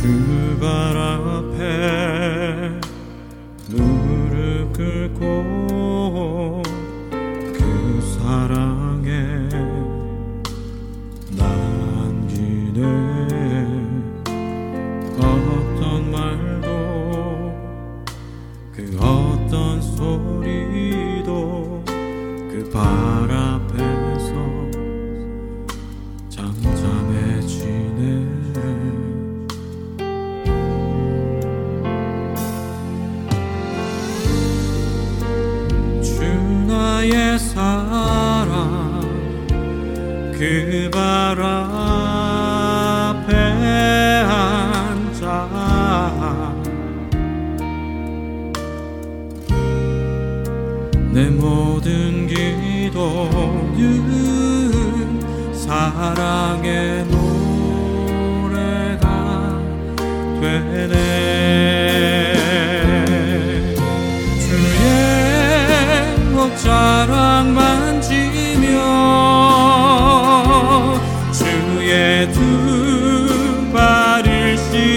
주발 앞에 사랑. 그 발 앞에 앉아. 내 모든 기도는 사랑의 노래가 되네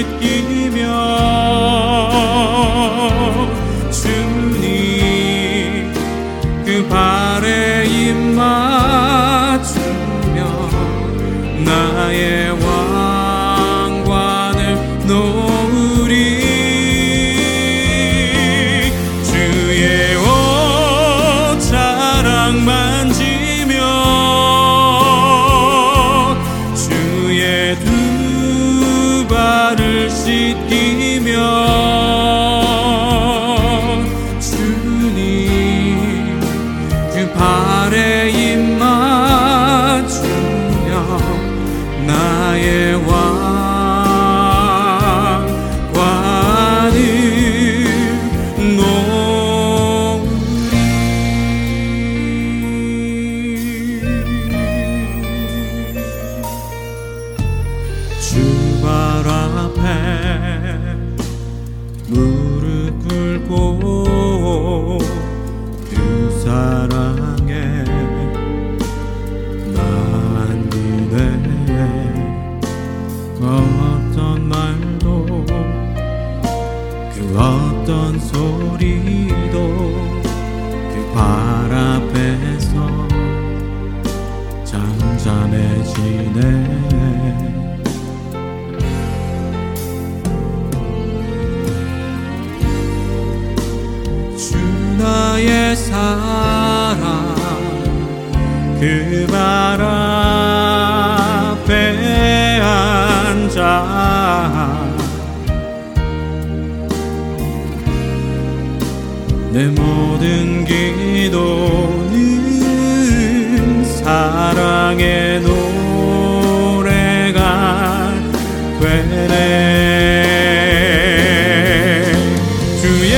씻기며 주님 그 발에 입 맞추며 나의 왕관을 놓으리. 주의 옷자락 만 사랑에 만기네 어떤 말도 그 어떤 소리도 그 발 앞에서 잠잠해지네 주 나의 사랑 그 발 앞에 앉아. 내 모든 기도는 사랑의 노래가 되네. 주의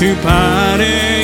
To party.